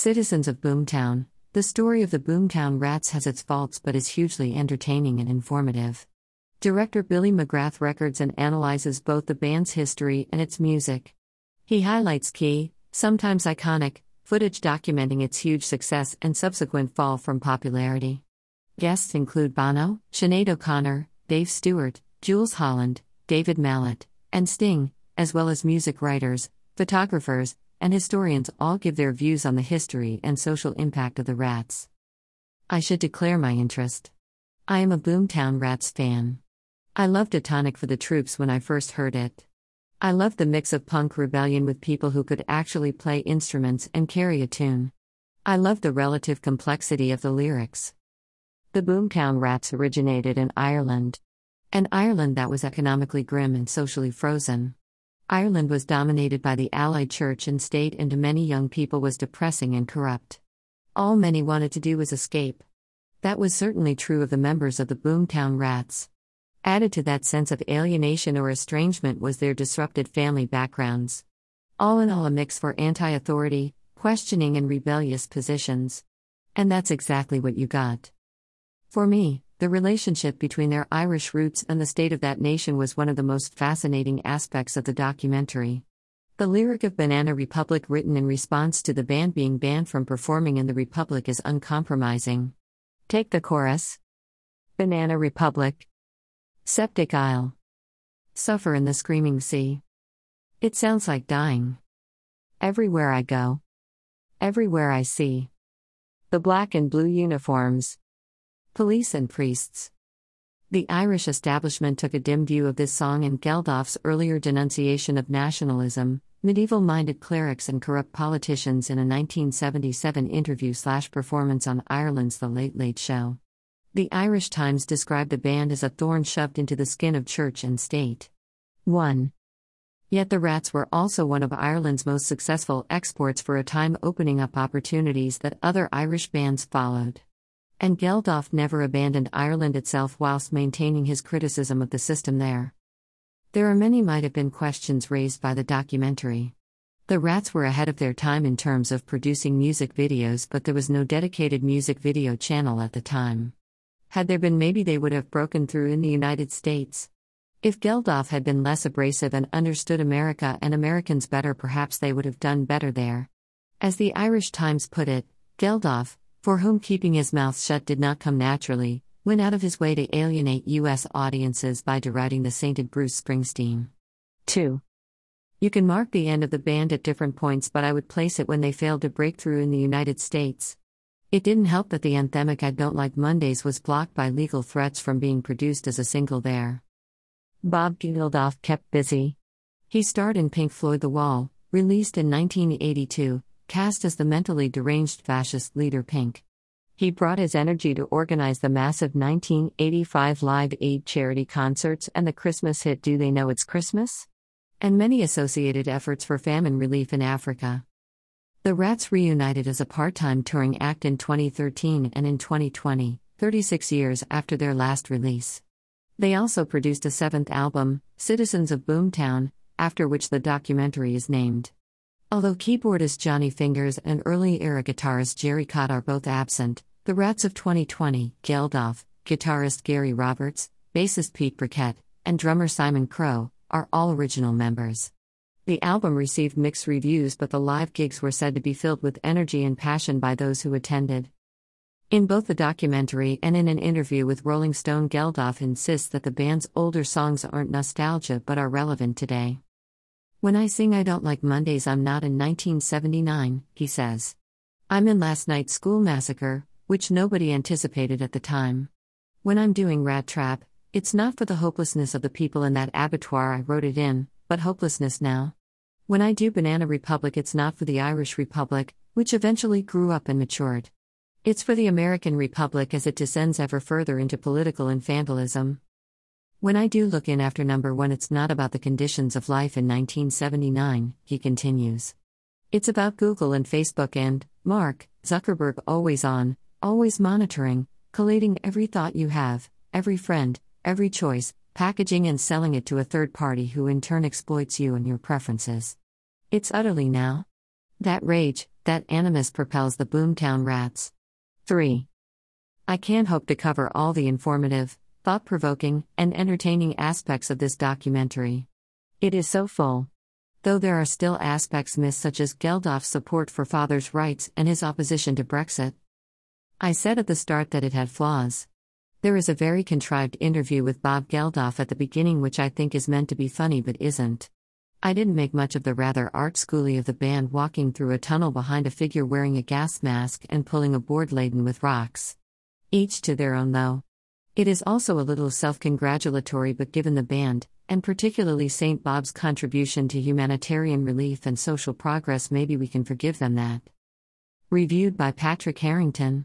Citizens of Boomtown The story of the Boomtown Rats has its faults but is hugely entertaining and informative. Director Billy McGrath records and analyzes both the band's history and its music. He highlights key, sometimes iconic, footage documenting its huge success and subsequent fall from popularity. Guests include Bono, Sinead O'Connor, Dave Stewart, Jools Holland, David Mallet, and Sting, as well as music writers, photographers, and historians all give their views on the history and social impact of the rats. I should declare my interest. I am a Boomtown Rats fan. I loved a tonic for the troops when I first heard it. I loved the mix of punk rebellion with people who could actually play instruments and carry a tune. I loved the relative complexity of the lyrics. The Boomtown Rats originated in Ireland. An Ireland that was economically grim and socially frozen. Ireland was dominated by the Allied Church and state, and to many young people was depressing and corrupt. All many wanted to do was escape. That was certainly true of the members of the Boomtown Rats. Added to that sense of alienation or estrangement was their disrupted family backgrounds. All in all, a mix for anti authority, questioning, and rebellious positions. And that's exactly what you got. For me, the relationship between their Irish roots and the state of that nation was one of the most fascinating aspects of the documentary. The lyric of Banana Republic, written in response to the band being banned from performing in the Republic, is uncompromising. Take the chorus Banana Republic. Septic Isle. Suffer in the screaming sea. It sounds like dying. Everywhere I go. Everywhere I see. The black and blue uniforms. Police and priests. The Irish establishment took a dim view of this song and Geldof's earlier denunciation of nationalism, medieval minded clerics, and corrupt politicians in a 1977 interview slash performance on Ireland's The Late Late Show. The Irish Times described the band as a thorn shoved into the skin of church and state. 1. Yet the Rats were also one of Ireland's most successful exports for a time, opening up opportunities that other Irish bands followed. And Geldof never abandoned Ireland itself whilst maintaining his criticism of the system there. There are many might have been questions raised by the documentary. The Rats were ahead of their time in terms of producing music videos, but there was no dedicated music video channel at the time. Had there been, maybe they would have broken through in the United States. If Geldof had been less abrasive and understood America and Americans better, perhaps they would have done better there. As the Irish Times put it, Geldof, for whom keeping his mouth shut did not come naturally, went out of his way to alienate U.S. audiences by deriding the sainted Bruce Springsteen. 2. You can mark the end of the band at different points, but I would place it when they failed to break through in the United States. It didn't help that the anthemic I Don't Like Mondays was blocked by legal threats from being produced as a single there. Bob Geldof kept busy. He starred in Pink Floyd The Wall, released in 1982, cast as the mentally deranged fascist leader Pink. He brought his energy to organize the massive 1985 Live Aid charity concerts and the Christmas hit Do They Know It's Christmas? And many associated efforts for famine relief in Africa. The Rats reunited as a part time touring act in 2013 and in 2020, 36 years after their last release. They also produced a seventh album, Citizens of Boomtown, after which the documentary is named. Although keyboardist Johnny Fingers and early era guitarist Gerry Cott are both absent, the Rats of 2020, Geldof, guitarist Gary Roberts, bassist Pete Briquette, and drummer Simon Crowe, are all original members. The album received mixed reviews, but the live gigs were said to be filled with energy and passion by those who attended. In both the documentary and in an interview with Rolling Stone, Geldof insists that the band's older songs aren't nostalgia but are relevant today. When I sing I Don't Like Mondays, I'm not in 1979, he says. I'm in last night's school massacre, which nobody anticipated at the time. When I'm doing Rat Trap, it's not for the hopelessness of the people in that abattoir I wrote it in, but hopelessness now. When I do Banana Republic, it's not for the Irish Republic, which eventually grew up and matured. It's for the American Republic as it descends ever further into political infantilism. When I do Looking after number one, it's not about the conditions of life in 1979, he continues. It's about Google and Facebook and, Mark, Zuckerberg always on, always monitoring, collating every thought you have, every friend, every choice, packaging and selling it to a third party who in turn exploits you and your preferences. It's utterly now. That rage, That animus propels the Boomtown Rats. 3. I can't hope to cover all the informative, thought provoking, and entertaining aspects of this documentary. It is so full. Though there are still aspects missed, such as Geldof's support for fathers' rights and his opposition to Brexit. I said at the start that it had flaws. There is a very contrived interview with Bob Geldof at the beginning, which I think is meant to be funny but isn't. I didn't make much of the rather art schooly of the band walking through a tunnel behind a figure wearing a gas mask and pulling a board laden with rocks. Each to their own, though. It is also a little self congratulatory, but given the band, and particularly St. Bob's contribution to humanitarian relief and social progress, maybe we can forgive them that. Reviewed by Patrick Harrington.